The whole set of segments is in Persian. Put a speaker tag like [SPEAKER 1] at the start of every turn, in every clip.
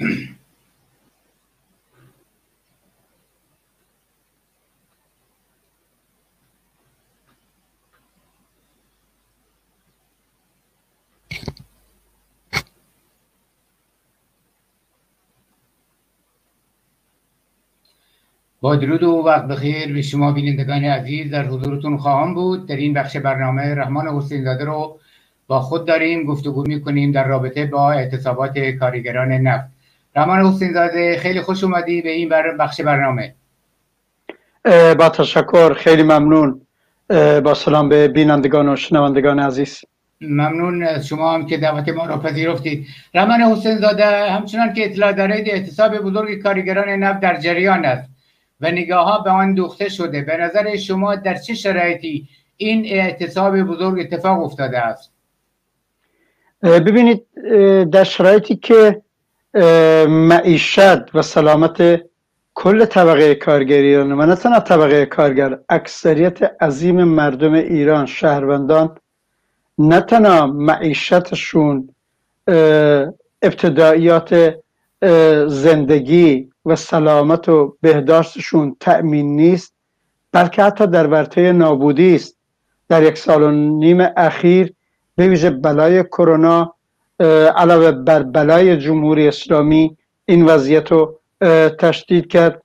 [SPEAKER 1] با درود و وقت بخیر به شما بینندگان عزیز در حضورتون خواهم بود. در این بخش برنامه رحمان حسین زاده رو با خود داریم گفتگو می‌کنیم در رابطه با اعتصابات کارگران نفت. رحمان حسین زاده خیلی خوش اومدی به این بخش برنامه.
[SPEAKER 2] با تشکر خیلی ممنون. با سلام به بینندگان و شنوندگان عزیز.
[SPEAKER 1] ممنون از شما هم که دعوت ما را پذیرفتید. رحمان حسین زاده همچنان که اطلاع دارید اعتصاب بزرگ کارگران نفت در جریان است و نگاه ها به آن دوخته شده. به نظر شما در چه شرایطی این اعتصاب بزرگ اتفاق افتاده است؟
[SPEAKER 2] ببینید در شرایطی که معیشت و سلامت کل طبقه کارگریان و نه تنها طبقه کارگر اکثریت عظیم مردم ایران شهروندان. نه تنها معیشتشون ابتداییات زندگی و سلامت و بهداشتشون تأمین نیست بلکه حتی در ورطه نابودی است. در یک سال و نیم اخیر به ویژه بلای کرونا علاوه بر بلای جمهوری اسلامی این وضعیت رو تشدید کرد.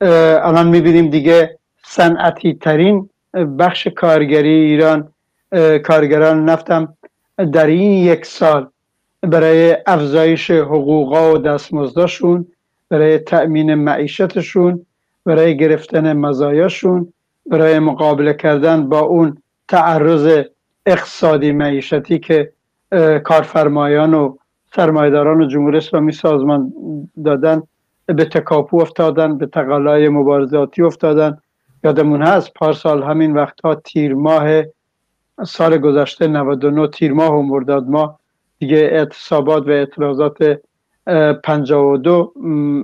[SPEAKER 2] الان می‌بینیم دیگه صنعتی ترین بخش کارگری ایران کارگران نفتم در این یک سال برای افزایش حقوقا و دستمزداشون برای تأمین معیشتشون برای گرفتن مزایاشون برای مقابله کردن با اون تعرض اقتصادی معیشتی که کارفرمایان و سرمایداران و جمهوری اسلامی سازمان دادن به تکاپو افتادن به تقلای مبارزاتی افتادن. یادمون هست پارسال همین وقتها تیر ماه سال گذشته 99 تیر ماه و مرداد ماه دیگه اعتصابات و اعتراضات 52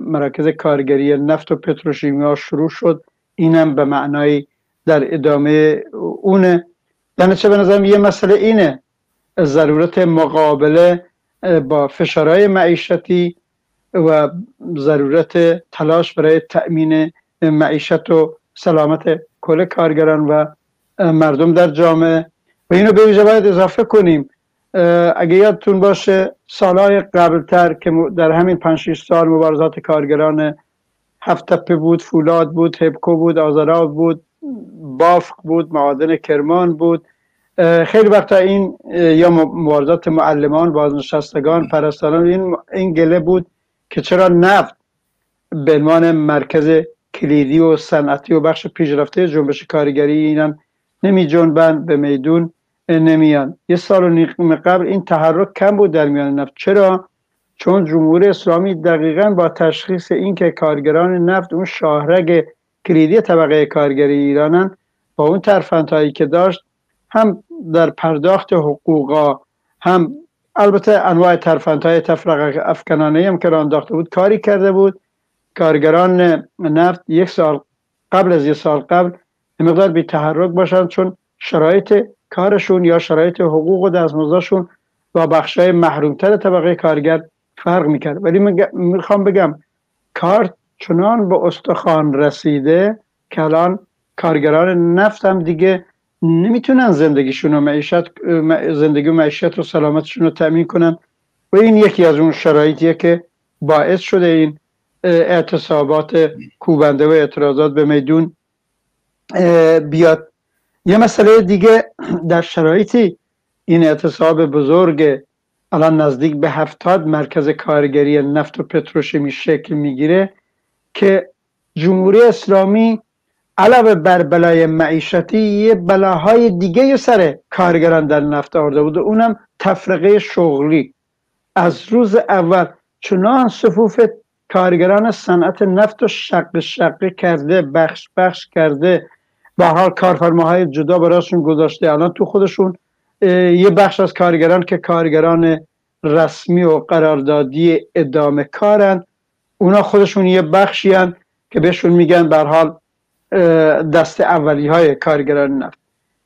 [SPEAKER 2] مراکز کارگری نفت و پتروشیمیا شروع شد. اینم به معنای در ادامه اونه. یعنی چه به نظرم یه مسئله اینه. ضرورت مقابله با فشارهای معیشتی و ضرورت تلاش برای تأمین معیشت و سلامت کل کارگران و مردم در جامعه. و اینو به ویژه باید اضافه کنیم. اگه یادتون باشه سالهای قبلتر که در همین 5 سال مبارزات کارگران هفت بود فولاد بود هبکو بود آزارا بود بافق بود معادن کرمان بود خیلی وقتا این یا مبارزات معلمان بازنشستگان پرستاران این این گله بود که چرا نفت به عنوان مرکز کلیدی و صنعتی و بخش پیشرفته جنبش کارگری اینم نمی جنبن به میدون نمیان. یه سال و نیم قبل این تحرک کم بود در میان نفت. چرا؟ چون جمهوری اسلامی دقیقا با تشخیص اینکه کارگران نفت اون شاهرگ کلیدی طبقه کارگری ایرانن با اون ترفندهایی که داشت هم در پرداخت حقوقا هم البته انواع ترفندهای تفرقه افکنانه هم که را انداخته بود کاری کرده بود. کارگران نفت یک سال قبل از یک سال قبل مقدار بی تحرک باشند چون شرایط کارشون یا شرایط حقوق و دستمزدشون با بخشای محرومتر طبقه کارگر فرق می‌کرد. ولی می‌خوام بگم کار چنان به استخوان رسیده که الان کارگران نفت هم دیگه نمی‌تونن زندگیشون و معیشت زندگی و معیشت و سلامتشون رو تأمین کنن. و این یکی از اون شرایطیه که باعث شده این اعتصابات کوبنده و اعتراضات به میدون بیاد. یه مسئله دیگه در شرایطی این اعتصاب بزرگ الان نزدیک به هفتاد مرکز کارگری نفت و پتروشیمی شکل می‌گیره که جمهوری اسلامی علاوه بر بلای معیشتی یه بلاهای دیگه سر کارگران در نفت آورده بود. اونم تفرقه شغلی. از روز اول چنان صفوف کارگران صنعت نفت و شق شق کرده بخش بخش کرده. به حال کارفرماهای جدا براشون گذاشته. الان تو خودشون یه بخش از کارگران که کارگران رسمی و قراردادی ادامه کارن. اونا خودشون یه بخشی هن که بهشون میگن بر حال دست اولی های کارگران نفت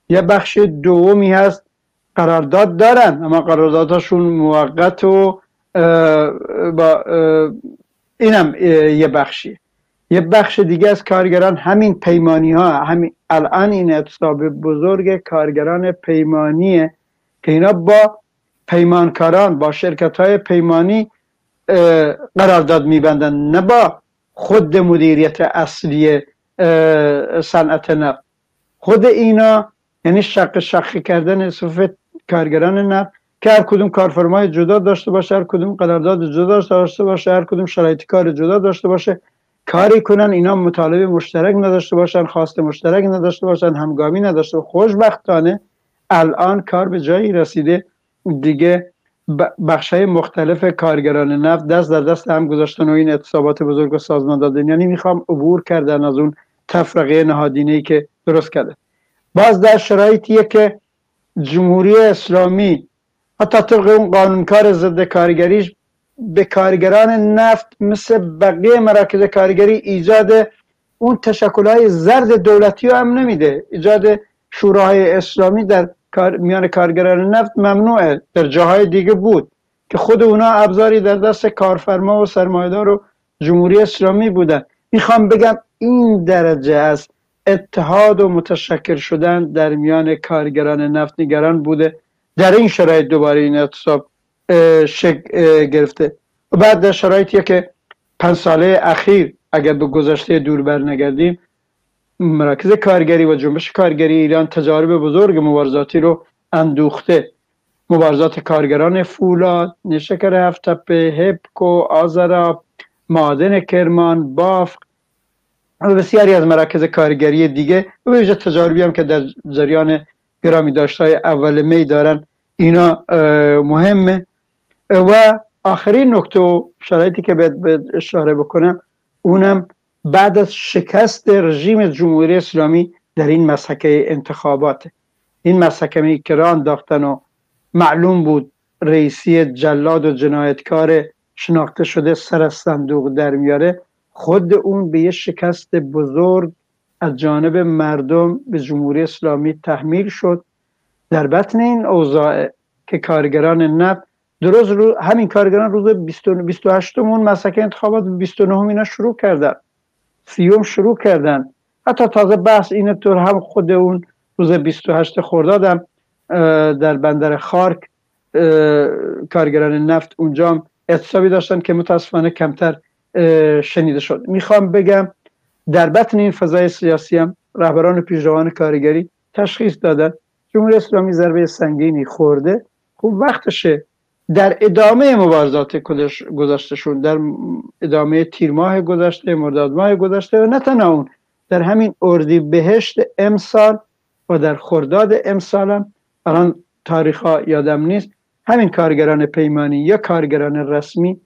[SPEAKER 2] یه بخش دومی هست قرارداد دارن اما قراردادشون موقت و با اینم یه بخشی. یه بخش دیگه از کارگران همین پیمانی ها همین الان این اعتصاب بزرگ کارگران پیمانیه که اینا با پیمانکاران با شرکت های پیمانی قرارداد میبندن نه با خود مدیریت اصلی صنعت نفت خود اینا یعنی شق شقی کردن صفت کارگران نفت که هر کدوم کارفرمای جدا داشته باشه هر کدوم قرارداد جدا داشته باشه هر کدوم شرایط کار جدا داشته باشه. کاری کنن اینا مطالبه مشترک نداشته باشن خواست مشترک نداشته باشن همگامی نداشته خوشبختانه الان کار به جایی رسیده. دیگه بخش های مختلف کارگران نفت دست در دست هم گذاشتن و این اعتصابات بزرگ و سازمان دادن یعنی می‌خوام عبور کردن از اون تفرقه نهادینه ای که درست کرده. باز در شرایطیه که جمهوری اسلامی حتی طبق اون قانونکار ضد کارگریش به کارگران نفت مثل بقیه مراکز کارگری ایجاد اون تشکل های زرد دولتی هم نمیده. ایجاد شوراهای اسلامی در میان کارگران نفت ممنوعه در جاهای دیگه بود که خود اونا ابزاری در دست کارفرما و سرمایدار و جمهوری اسلامی بودن. می‌خوام بگم این درجه از اتحاد و متشکل شدن در میان کارگران نفتنگران بوده. در این شرایط دوباره این اعتصاب شکل گرفته. و بعد در شرایطی که پنج ساله اخیر اگر به گذشته دور برنگردیم مراکز کارگری و جنبش کارگری ایران تجارب بزرگ مبارزاتی رو اندوخته. مبارزات کارگران فولاد نشکر هفتپه هپکو آزرا معادن کرمان بافق و بسیاری از مراکز کارگری دیگه و ویژه تجاربی هم که در جریان گرامی داشت های اول می دارن. اینا مهمه. و آخرین نکته و شرایطی که باید اشاره بکنم اونم بعد از شکست رژیم جمهوری اسلامی در این مسحکه انتخابات. این مسحکه که را انداختن و معلوم بود رئیسی جلاد و جنایتکار شناخته شده سر از صندوق در میاره. خود اون به یه شکست بزرگ از جانب مردم به جمهوری اسلامی تحمیل شد. در بطن این اوضاع که کارگران نفت درست رو همین کارگران روز 28 اون مسکه انتخابات 29 اینا شروع کردن. سیوم شروع کردن. حتی تازه بحث اینه طور هم خود اون روز 28 خردادم در بندر خارک کارگران نفت اونجا اعتصابی داشتن که متاسفانه کمتر شنیده شد. می‌خوام بگم در بطن این فضای سیاسی هم رهبران و پیشروان کارگری تشخیص دادن. جمهوری اسلامی ضربه سنگینی خورده. خوب وقتشه در ادامه مبارزات شد در ادامه تیر ماه گذشته مرداد ماه گذشته و نه تنها اون در همین اردی بهشت امسال و در خرداد امسال هم. الان تاریخ ها یادم نیست. همین کارگران پیمانی یا کارگران رسمی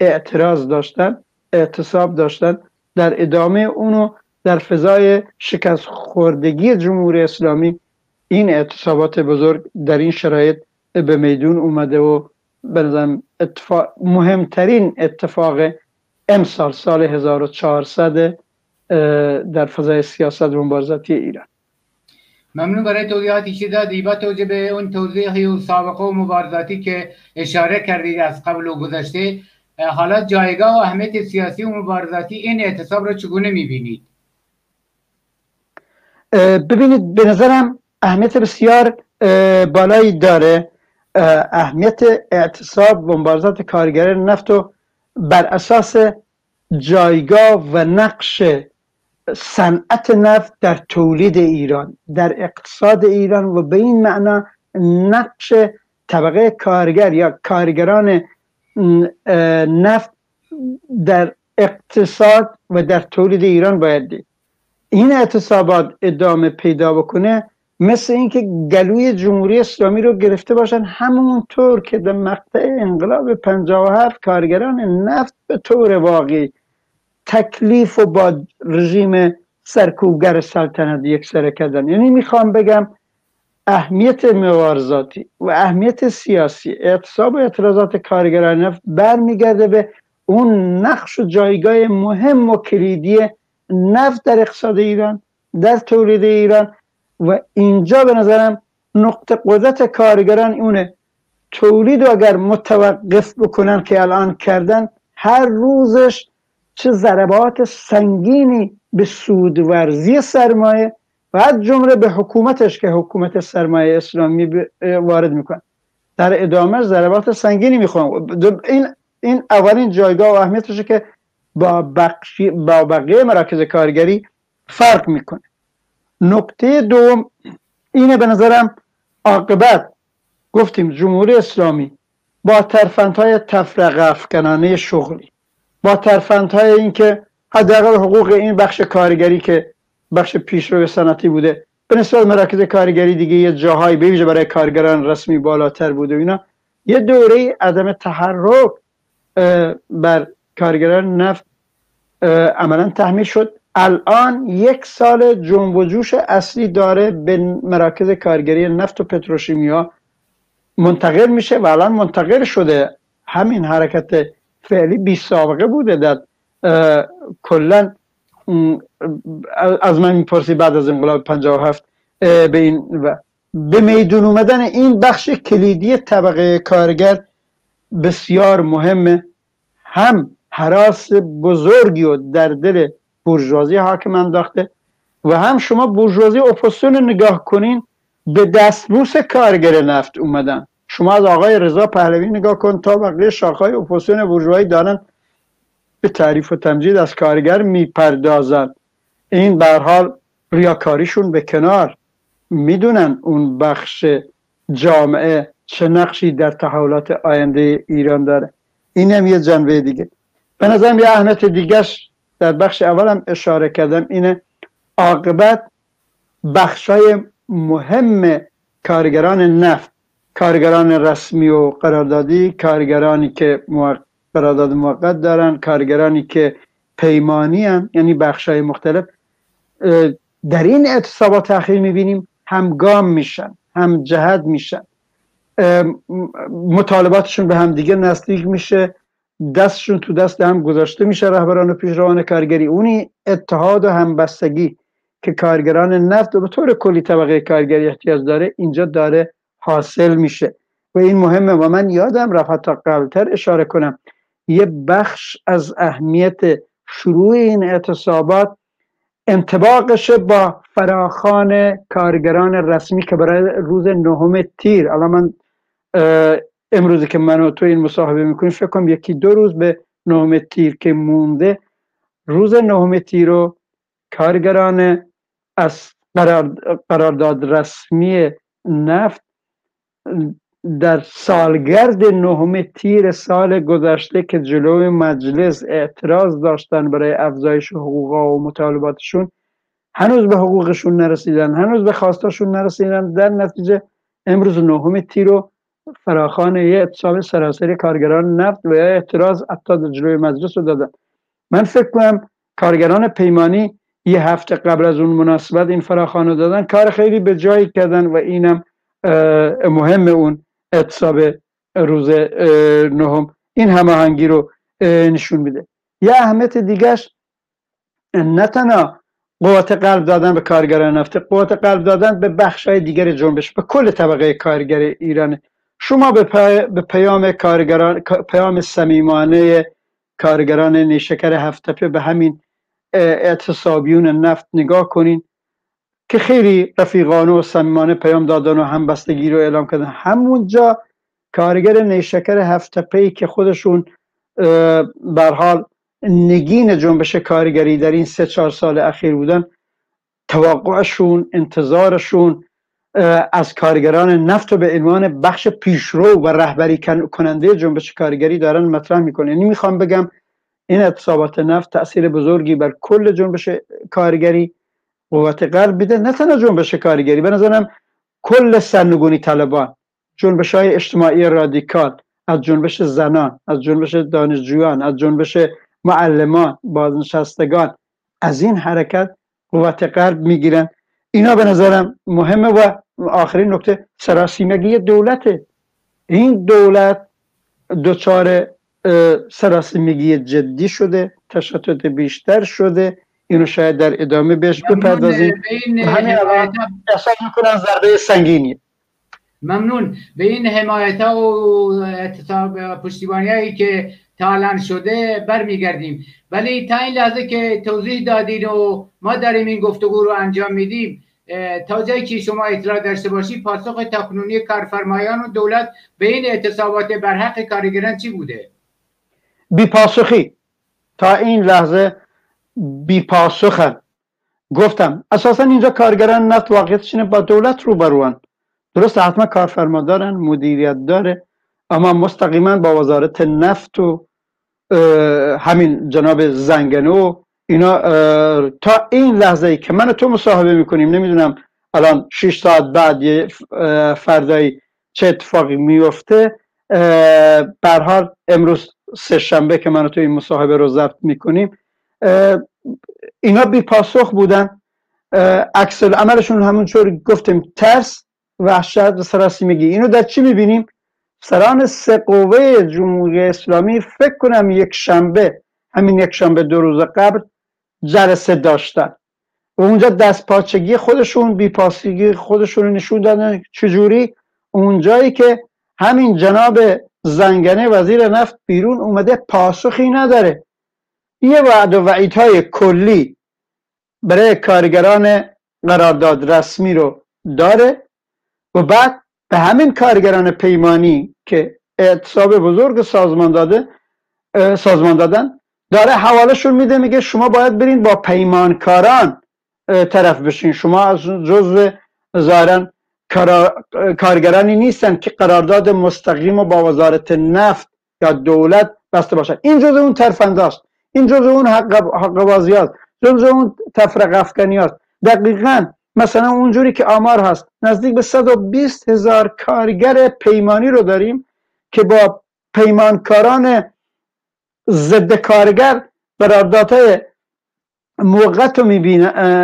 [SPEAKER 2] اعتراض داشتن اعتصاب داشتن در ادامه اونو در فضای شکست خوردگی جمهوری اسلامی این اعتصابات بزرگ در این شرایط به میدون اومده و بنظرم اتفاق مهمترین اتفاق امسال سال 1400 در فضای سیاست و مبارزاتی ایران.
[SPEAKER 1] ممنون برای توضیحاتی که دادی و توجه به اون توضیحی و سابقه و مبارزاتی که اشاره کردید از قبل و گذشته. حالا جایگاه و اهمیت سیاسی و مبارزاتی این اعتصاب را چگونه می‌بینید؟
[SPEAKER 2] ببینید به نظرم اهمیت بسیار بالایی داره اهمیت اعتصاب و مبارزات کارگر نفت و بر اساس جایگاه و نقش صنعت نفت در تولید ایران در اقتصاد ایران و به این معنا نقش طبقه کارگر یا کارگران نفت در اقتصاد و در تولید ایران باید دید. این اعتصابات ادامه پیدا بکنه مثل اینکه گلوی جمهوری اسلامی رو گرفته باشن همونطور که در مقطع انقلاب 57 کارگران نفت به طور واقعی تکلیف و با رژیم سرکوبگر سلطنت یک سره کردن. یعنی می‌خوام بگم اهمیت مبارزاتی و اهمیت سیاسی اعتصاب و اعتراضات کارگران نفت برمیگرده به اون نقش و جایگاه مهم و کلیدی نفت در اقتصاد ایران در تولید ایران و اینجا به نظرم نقطه قدرت کارگران اونه تولید رو اگر متوقف بکنن که الان کردن هر روزش چه ضربات سنگینی به سودورزی سرمایه و از جمله به حکومتش که حکومت سرمایه اسلامی وارد می‌کنن در ادامه ضربات سنگینی می‌خوام. این این اولین جایگاه و اهمیتشه که با, بقشی با بقیه مراکز کارگری فرق می‌کنه. نکته دوم اینه به نظرم عاقبت. گفتیم جمهوری اسلامی با ترفندهای تفرقه افکنانه شغلی. با ترفندهای اینکه حداقل حقوق این بخش کارگری که بخش پیشرو صنعتی بوده. به نسبت مراکز کارگری دیگه یه جاهایی به برای کارگران رسمی بالاتر بوده و اینا. یه دوره عدم تحرک بر کارگران نفت عملا تحمیل شد. الان یک سال جنب و جوش اصلی داره به مراکز کارگری نفت و پتروشیمیا منتقل میشه و الان منتقل شده. همین حرکت فعلی بی سابقه بوده در کلا از من می‌پرسی بعد از انقلاب 57 به این و به میدون اومدن این بخش کلیدی طبقه کارگر بسیار مهمه. هم هراس بزرگی و در دل بورژوازی حاکم انداخته و هم شما بورژوازی اپوزیسیون نگاه کنین به دستبوس کارگر نفت اومدن. شما از آقای رضا پهلوی نگاه کن تا بقیه شاخه‌های اپوزیسیون بورژوایی دارن به تعریف و تمجید از کارگر می‌پردازن. این به حال ریاکاریشون به کنار. می‌دونن اون بخش جامعه چه نقشی در تحولات آینده ایران داره. این هم یه جنبه دیگه. به نظرم یه اهمیت دیگهش در بخش اولم اشاره کردم اینه عاقبت بخشای مهم کارگران نفت کارگران رسمی و قراردادی کارگرانی که قرارداد موقت دارن کارگرانی که پیمانی هم یعنی بخشای مختلف. در این اعتصابات تاخیر می‌بینیم هم گام میشن هم جهد میشن. مطالباتشون به هم دیگه نزدیک میشه دستشون تو دست هم گذاشته میشه رهبران و پیشروان کارگری. اونی اتحاد و همبستگی که کارگران نفت و به طور کلی طبقه کارگری احتیاج داره اینجا داره حاصل میشه. و این مهمه و من یادم رفت حتی قبلتر اشاره کنم. یه بخش از اهمیت شروع این اعتصابات انتباقش با فراخان کارگران رسمی که برای روز نهم تیر. الان من امروزی که منو تو این مصاحبه می‌کنیم فکر کنم یکی دو روز به نهم تیر که مونده روز نهم تیر رو کارگران از قرارداد رسمی نفت در سالگرد نهم تیر سال گذشته که جلوی مجلس اعتراض داشتن برای افزایش حقوق و مطالباتشون هنوز به حقوقشون نرسیدن هنوز به خواستاشون نرسیدن. در نتیجه امروز نهم تیر رو فراخان یه اعتصاب سراسری کارگران نفت و اعتراض حتی در جلوی مجلس رو دادن. من فکر کنم کارگران پیمانی یه هفته قبل از اون مناسبت این فراخان دادن. کار خیلی به جایی کردن و اینم مهم اون. اعتصاب روز نهم. این هماهنگی رو نشون میده. یه اهمیت دیگهش نه تنها قوت قلب دادن به کارگران نفت قوت قلب دادن به بخش های دیگر جنبش به کل طبقه کارگر ایران شما به, به پیام کارگران پیام صمیمانه کارگران نیشکر هفتپه به همین اعتصابیون نفت نگاه کنین. که خیلی رفیقانه و صمیمانه پیام دادن و همبستگی رو اعلام کردن. همونجا کارگر نیشکر هفتپی که خودشون بر حال نگین جنبش کارگری در این سه چهار سال اخیر بودن توقعشون انتظارشون از کارگران نفت و به عنوان بخش پیشرو و رهبری کننده جنبش کارگری دارن مطرح می‌کنه یعنی می‌خوام بگم این اعتصابات نفت تاثیر بزرگی بر کل جنبش کارگری قوت قلب بیده نه تنها جنبش کارگری به نظرم کل سرنگونی طلبان جنبش های اجتماعی رادیکال از جنبش زنان از جنبش دانشجویان از جنبش معلمان بازنشستگان از این حرکت قوت قلب می‌گیرن. اینا به نظرم مهمه و آخرین نکته سراسیمگی دولته. این دولت دچار سراسیمگی جدی شده تشتت بیشتر شده. اینو شاید در ادامه بهش بپردازیم. همین الان می‌کنن ضربه سنگینی.
[SPEAKER 1] ممنون. به این حمایت ها و پشتیبانی هایی که تالان شده برمیگردیم. ولی تا این لحظه که توضیح دادین و ما داریم این گفتگو رو انجام میدیم تا جایی که شما اطلاع داشته باشی پاسخ تقنونی کارفرمایان و دولت به این اعتصابات برحق کارگران چی بوده؟
[SPEAKER 2] بی پاسخی تا این لحظه بی پاسخن. گفتم اساسا اینجا کارگران نفت واقعیتش با دولت رو بروان درست حتما کارفرما دارن مدیریت داره اما مستقیما با وزارت نفت و همین جناب زنگنو اینا تا این لحظه ای که من تو مصاحبه می‌کنیم نمی‌دونم الان 6 ساعت بعد یه فردایی چه اتفاقی میفته برحال امروز سه شنبه که من تو این مصاحبه رو ضبط می‌کنیم اینا بی پاسخ بودن. عکس عملشون همونطور گفتیم ترس وحشت و سراسی میگی اینو در چی می‌بینیم؟ سران سه قوه جمهوری اسلامی فکر کنم یک شنبه همین یک شنبه دو روز قبل جلسه داشتن. و اونجا دست پاچگی خودشون بیپاسگی خودشون رو نشون دادن. چجوری؟ اونجایی که همین جناب زنگنه وزیر نفت بیرون اومده پاسخی نداره. یه وعد و وعیدهای کلی برای کارگران قرارداد رسمی رو داره و بعد به همین کارگران پیمانی که اعتصاب بزرگ سازمان داده سازمان دادن داره حوالشون میده میگه شما باید برین با پیمانکاران طرف بشین. شما از جزء ظاهرا کارگرانی نیستن که قرارداد مستقیم و با وزارت نفت یا دولت بسته باشن. این جزء اون ترفنداست. این جزء اون حق بازی هست. جزء اون تفرق افغانی هست. دقیقا مثلا اونجوری که آمار هست نزدیک به 120 هزار کارگر پیمانی رو داریم که با پیمانکاران ضد کارگر قراردادهای موقت رو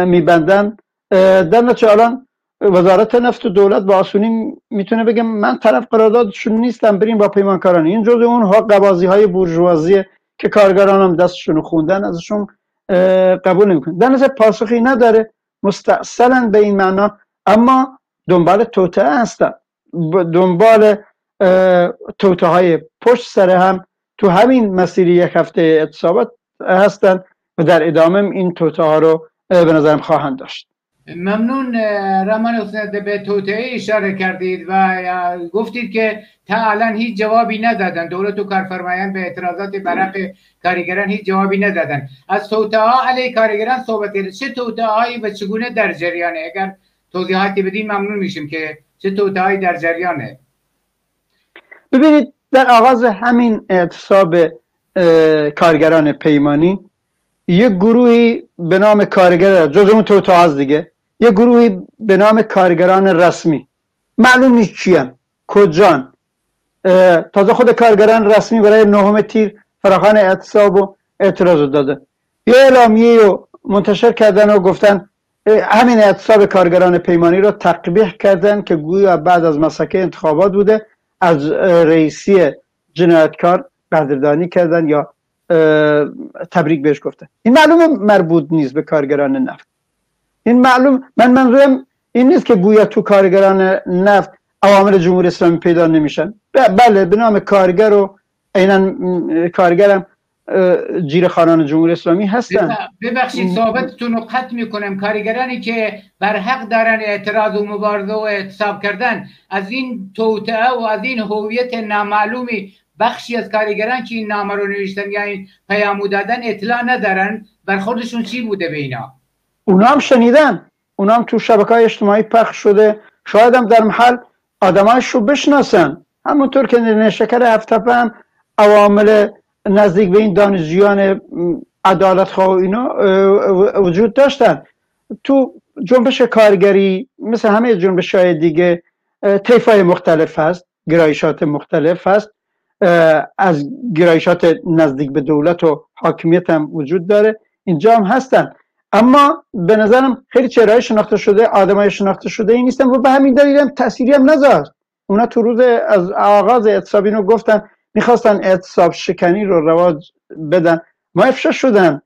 [SPEAKER 2] میبندن. در نتیجه الان وزارت نفت و دولت با آسونی می‌تونه بگه من طرف قراردادشون نیستم بریم با پیمانکاران. این جزء اون قبازی های بورژوازیه که کارگران هم دستشون خوندن ازشون قبول نمی‌کنن. در نظر پاسخی نداره. مستاصلا به این معنا. اما دنبال توته هستن. دنبال توته های پشت سر هم تو همین مسیری یک هفته اعتصابات هستن و در ادامه این توته ها رو به نظرم خواهند داشت.
[SPEAKER 1] ممنون رمان حسین به توطعه اشاره کردید و گفتید که تا الان هیچ جوابی ندادن. دولت و کارفرمایان به اعتراضات برق کارگران هیچ جوابی ندادن. از توطعه ها علیه کارگران صحبت کرد چه توطعه هایی و چگونه در جریانه؟ اگر توضیحاتی بدین ممنون میشیم که چه توطعه هایی در جریانه.
[SPEAKER 2] ببینید در آغاز همین اعتصاب کارگران پیمانی یک گروهی به نام کارگر جز اون توطعه دیگه. یه گروهی به نام کارگران رسمی. معلوم نیست چیان کجان. تازه خود کارگران رسمی برای نهم تیر فراخان اعتصاب و اعتراض داده. یه اعلامیه رو منتشر کردن و گفتن همین اعتصاب کارگران پیمانی رو تقبیح کردن که گویا بعد از مسکه انتخابات بوده از رئیسی جنایتکار قدردانی کردن یا تبریک بهش گفتن. این معلوم مربوط نیست به کارگران نفت. این معلوم من منظورم این نیست که گویا تو کارگران نفت عوامل جمهوری اسلامی پیدا نمیشن. بله به نام کارگر و عینا کارگرم جیر خانان جمهوری اسلامی هستن.
[SPEAKER 1] ببخشید صحبتتون رو قطع می‌کنم. کارگرانی که بر حق دارن اعتراض و مبارزه و اعتصاب کردن از این توطعه و از این هویت نامعلومی بخشی از کارگران که این نامه رو نوشتن یا این پیامو دادن اطلاع ندارن. بر خودشون چی بوده به اینا؟
[SPEAKER 2] اونا هم شنیدن. اونا هم تو شبکه های اجتماعی پخش شده. شاید هم در محل آدمایش رو بشناسن. همونطور که نشکر هفتپه هم عوامل نزدیک به این دانشجویان عدالت خواه اینا وجود داشتن. تو جنبش کارگری مثل همه جنبش های دیگه طیف های مختلف هست گرایشات مختلف هست. از گرایشات نزدیک به دولت و حاکمیت هم وجود داره. اینجا هم هستن. اما به نظرم خیلی چهره شناخته شده آدمای شناخته شده این نیستن. و به همین دلیل هم تأثیری هم نذاشت اونا تو روز از آغاز اعتصاب اینو گفتن می‌خواستن اعتصاب شکنی رو رواج بدن. ما افشا شدن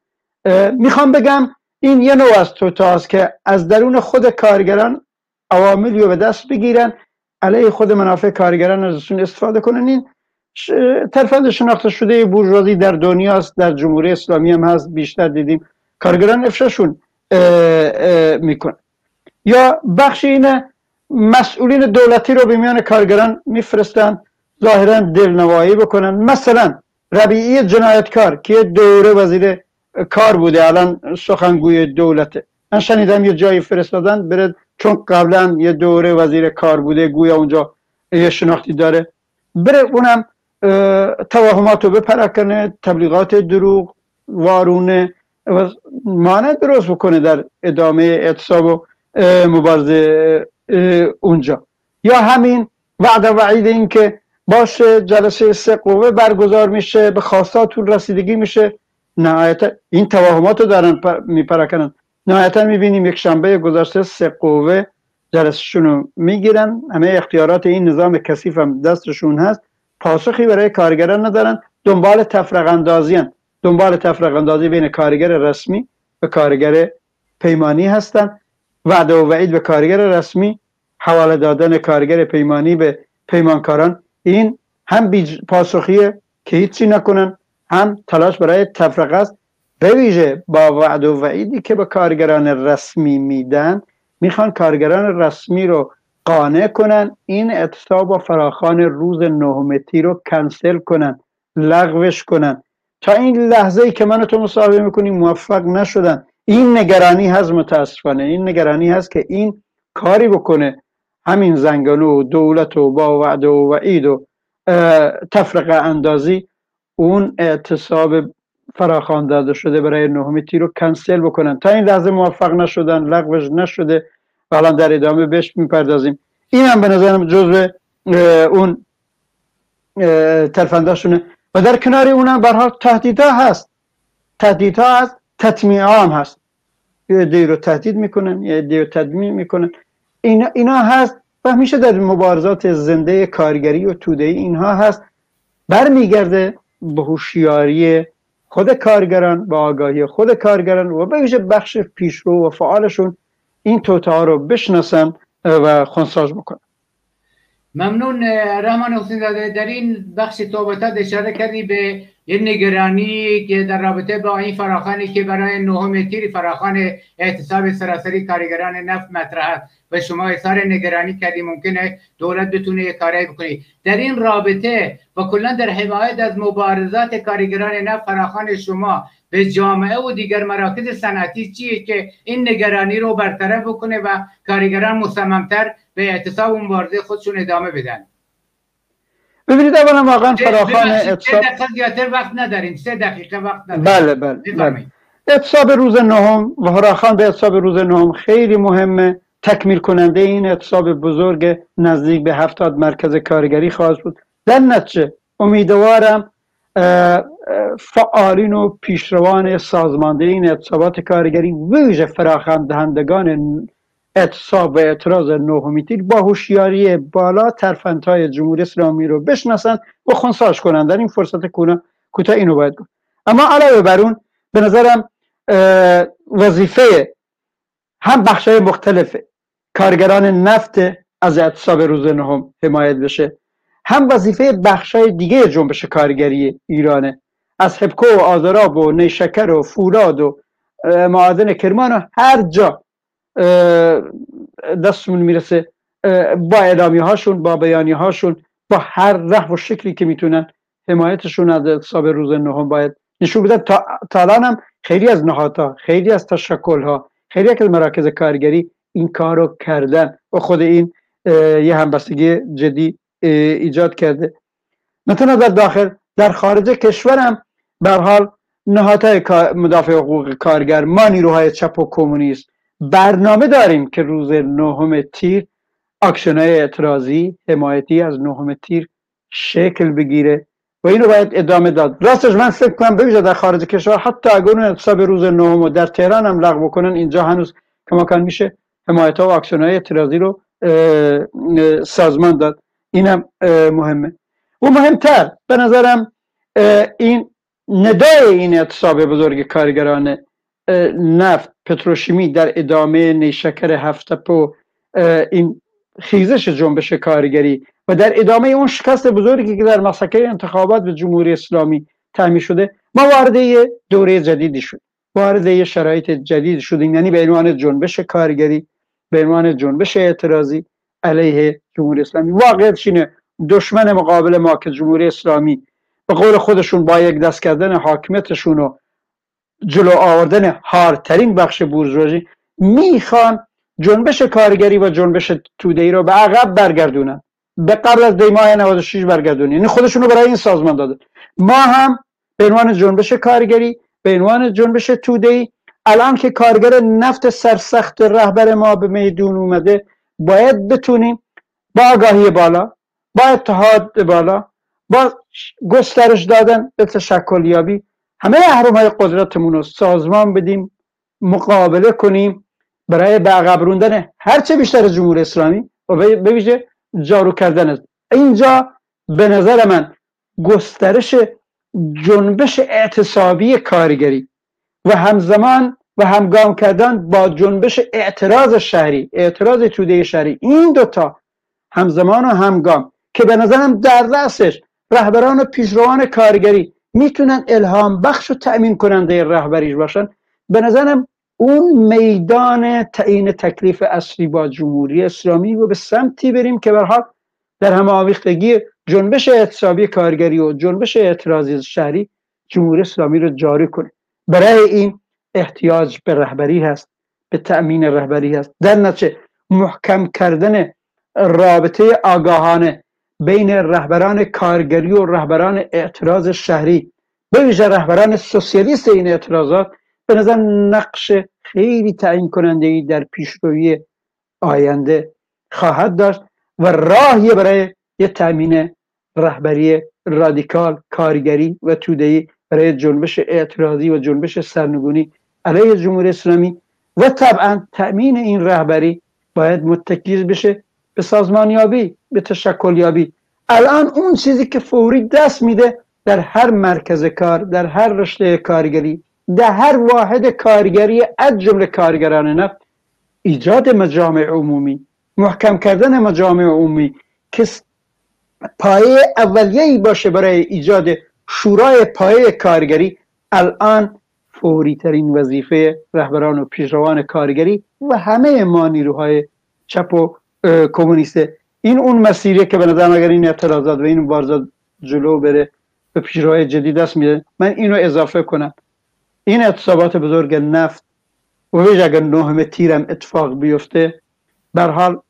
[SPEAKER 2] می‌خوام بگم این یه نوع از توتاست که از درون خود کارگران عواملی رو به دست بگیرن. علیه خود منافع کارگران ازشون استفاده کنن. این ترفند شناخته شده بورژوازی در دنیاست در جمهوری اسلامی هم هست بیشتر دیدیم. کارگران افشاشون میکن یا بخش این مسئولین دولتی رو به میان کارگران میفرستن ظاهرا دلنوایی بکنن. مثلا ربیعی جنایتکار که دوره وزیر کار بوده الان سخنگوی دولته. من شنیدم یه جایی فرستادن بره چون قبلا یه دوره وزیر کار بوده گویا اونجا یه شناختی داره. بره اونم توهمات رو بپرکنه تبلیغات دروغ وارونه مانع درست بکنه در ادامه اعتصاب و مبارزه اونجا. یا همین وعده وعید این که باشه جلسه سه قوه برگزار میشه به خواستاتون رسیدگی میشه. نهایتا این توهمات رو دارن میپرکنن نهایتا می‌بینیم یک شنبه گذشته سه قوه جلسشون رو می‌گیرن. همه اختیارات این نظام کثیف هم دستشون هست. پاسخی برای کارگران ندارن. دنبال تفرق اندازی دنبال تفرق اندازی بین کارگر رسمی و کارگر پیمانی هستند وعده و وعید به کارگر رسمی حواله دادن کارگر پیمانی به پیمانکاران. این هم پاسخیه که هیچی نکنن هم تلاش برای تفرقه است. به ویژه با وعده و وعیدی که به کارگران رسمی میدن می‌خوان کارگران رسمی رو قانع کنن. این اعتصاب و فراخان روز نهمتی رو کنسل کنن لغوش کنن. تا این لحظه ای که من تو مصاحبه می‌کنیم موفق نشدن. این نگرانی هست متاسفانه. این نگرانی هست که این کاری بکنه. همین زنگانو و دولت و با وعده و وعید و تفرقه اندازی. اون اعتصاب فراخوان داده شده برای نهمتی رو کنسل بکنن. تا این لحظه موفق نشدن لغوش نشده و الان در ادامه بهش می‌پردازیم. این هم به نظرم جزو اون ترفنداشونه و در کنار اونم برها تهدیدها هست. تهدیدها هست تطمیع هم هست. یه دی رو تهدید می‌کنن یه دی رو تدمیع می‌کنن. اینا, اینا هست و همیشه در مبارزات زنده کارگری و توده اینها هست. برمیگرده به هوشیاری خود کارگران با آگاهی خود کارگران و به بخش پیشرو و فعالشون این توته ها رو بشناسن و خونساز بکنن.
[SPEAKER 1] ممنون رحمان حسین زاده در این بخش توبتت اشاره کردی به یه نگرانی که در رابطه با این فراخانی که برای نهم تیر فراخان اعتصاب سراسری کارگران نفت مطرح و شما اظهار نگرانی کردی ممکنه دولت بتونه یه کاری بکنی در این رابطه و کلا در حمایت از مبارزات کارگران نفت فراخان شما به جامعه و دیگر مراکز صنعتی چیه که این نگرانی رو برطرف بکنه و کارگران مصممتر به اعتصاب و مبارزه خودشون ادامه بدن.
[SPEAKER 2] ببینید اولا واقعا فراخان
[SPEAKER 1] اعتصاب زیادتر وقت نداریم؟ سه دقیقه وقت نداریم.
[SPEAKER 2] بله بله, بله. اعتصاب روز نهم و فراخان به اعتصاب روز نهم خیلی مهمه. تکمیل کننده این اعتصاب بزرگ نزدیک به هفتاد مرکز کارگری خواهد بود. در نتیجه امیدوارم فعالین و پیشروان سازمانده این اعتصابات کارگری ویژه فراخم دهندگان اعتصاب و اعتراض نهمیتی با هوشیاری بالا ترفندهای جمهوری اسلامی رو بشناسند و خونساش کنند. در این فرصت کوتاه اینو باید گفت. اما علاوه بر اون به نظرم وظیفه هم بخشای مختلف کارگران نفت از اعتصاب روز نهم حمایت بشه. هم وظیفه بخشای دیگه جنبش کارگری ایرانه. از حبکو و آذراب و نیشکر و فولاد و معادن کرمان و هر جا دستمون می‌رسه با اعلامی هاشون با بیانی هاشون با هر ره و شکلی که می‌تونن حمایتشون از اعتصاب روز نهم باید نشون بدن. تا, الان هم خیلی از نهادها خیلی از تشکل ها خیلی از مراکز کارگری این کار رو کردن و خود این یه همبستگی جدی ایجاد کرده. مثلا در داخل در خارج کشورم به حال نهادهای مدافع حقوق کارگر ما نیروهای چپ و کمونیست. برنامه داریم که روز نهم تیر های اعتراضی حمایتی از نهم تیر شکل بگیره و اینو باید ادامه داد. راستش من فکر کنم ببینید در خارج کشور حتی اگر اون اعتصاب روز نهم و در تهران هم لغو بکنن اینجا هنوز کماکان میشه حمایت ها و اکشن های اعتراضی رو سازمان داد. اینم مهمه. و مهمتر به نظرم این ندای این اعتصاب بزرگ کارگران نفت پتروشیمی در ادامه نیشکر هفت تپه و این خیزش جنبش کارگری و در ادامه اون شکست بزرگی که در مسکه انتخابات به جمهوری اسلامی تعمین شده ما وارد دوره جدیدی شد وارد شرایط جدید شدیم یعنی به عنوان جنبش کارگری به عنوان جنبش اعتراضی علیه جمهوری اسلامی. واقعیت اینه دشمن مقابل ما که جمهوری اسلامی به قول خودشون با یک دست کردن حاکمیتشون و جلو آوردن هارترین بخش بورژواژی می‌خوان جنبش کارگری و جنبش توده ای رو به عقب برگردونن. به قبل از دی ماه 96 برگردونن. یعنی خودشون رو برای این سازمان داده ما هم به عنوان جنبش کارگری به عنوان جنبش توده ای الان که کارگر نفت سرسخت رهبر ما به میدون اومده باید بتونیم با آگاهی بالا با اتحاد بالا با گسترش دادن به تشکلیابی همه احرام های قدرتمون رو سازمان بدیم مقابله کنیم برای به عقب روندن هرچه بیشتر جمهور اسلامی و به جارو کردن. اینجا به نظر من گسترش جنبش اعتصابی کارگری و همزمان و همگام کردن با جنبش اعتراض شهری اعتراض توده شهری. این دوتا همزمان و همگام که به نظرم در رأسش رهبران و پیشروان کارگری می‌تونن الهام بخش و تأمین کننده رهبریش باشن به نظرم اون میدان تعیین تکلیف اصلی با جمهوری اسلامی و به سمتی بریم که برحال در همه آویختگی جنبش اعتصابی کارگری و جنبش اعتراضی شهری جمهوری اسلامی رو جاری کنه. برای این احتیاج به رهبری هست به تأمین رهبری هست. در نتیجه محکم کردن رابطه آگاهانه بین رهبران کارگری و رهبران اعتراض شهری به ویژه رهبران سوسیالیست این اعتراضات به نظر نقش خیلی تعیین کننده ای در پیشروی آینده خواهد داشت و راهی برای یه تامین رهبری رادیکال کارگری و تودهی برای جنبش اعتراضی و جنبش سرنگونی علیه جمهوری اسلامی و طبعا تأمین این رهبری باید متکیز بشه به سازمانیابی به تشکلیابی. الان اون چیزی که فوری دست میده در هر مرکز کار در هر رشته کارگری در هر واحد کارگری از جمله کارگران نفت ایجاد مجامع عمومی محکم کردن مجامع عمومی که پایه اولیه‌ای باشه برای ایجاد شورای پایه کارگری الان فوری ترین وظیفه رهبران و پیشروان کارگری و همه ما نیروهای چپ و کمونیسته. این اون مسیریه که به نظرم اگر این اعتراضات و این مبارزات جلو بره به پیشروهای جدید دست میده من اینو اضافه کنم. این اعتصابات بزرگ نفت و ویژه اگر نهم تیرم اتفاق بیفته بر حال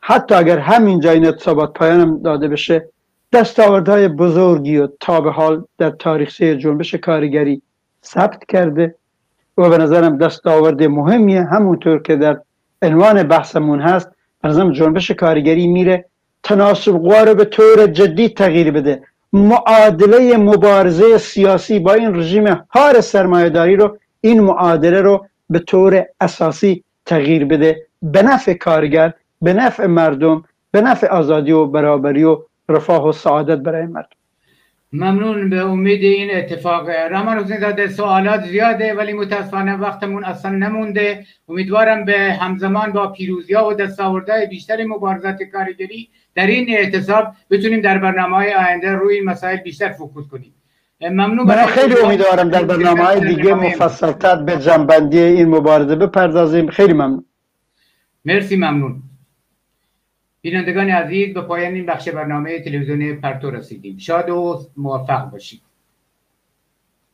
[SPEAKER 2] حتی اگر همینجا این اعتصابات پایانم داده بشه دستاوردهای بزرگی و تا به حال در تاریخ جنبش کارگری ثبت کرده و به نظرم دستاورد مهمیه. همونطور که در عنوان بحثمون هست نظرم جنبش کارگری میره. تناسب رو به طور جدی تغییر بده. معادله مبارزه سیاسی با این رژیم هار سرمایهداری رو این معادله رو به طور اساسی تغییر بده. به نفع کارگر به نفع مردم به نفع آزادی و برابری و رفاه و سعادت برای مردم.
[SPEAKER 1] ممنون به امید این اتفاق. رحمان حسین زاده سوالات زیاده ولی متاسفانه وقتمون اصلا نمونده. امیدوارم به همزمان با پیروزی ها و دستاوردهای بیشتر مبارزات کارگری در این اعتصاب بتونیم در برنامه های آینده روی این مسائل بیشتر فوکوس کنیم.
[SPEAKER 2] ممنون من خیلی امیدوارم در برنامه های دیگه مفصلتر به جنبندی این مبارزه بپردازیم. خیلی ممنون.
[SPEAKER 1] مرسی ممنون. بینندگان عزیز به پایان این بخش برنامه تلویزیون پرتو رسیدیم. شاد و موفق باشید.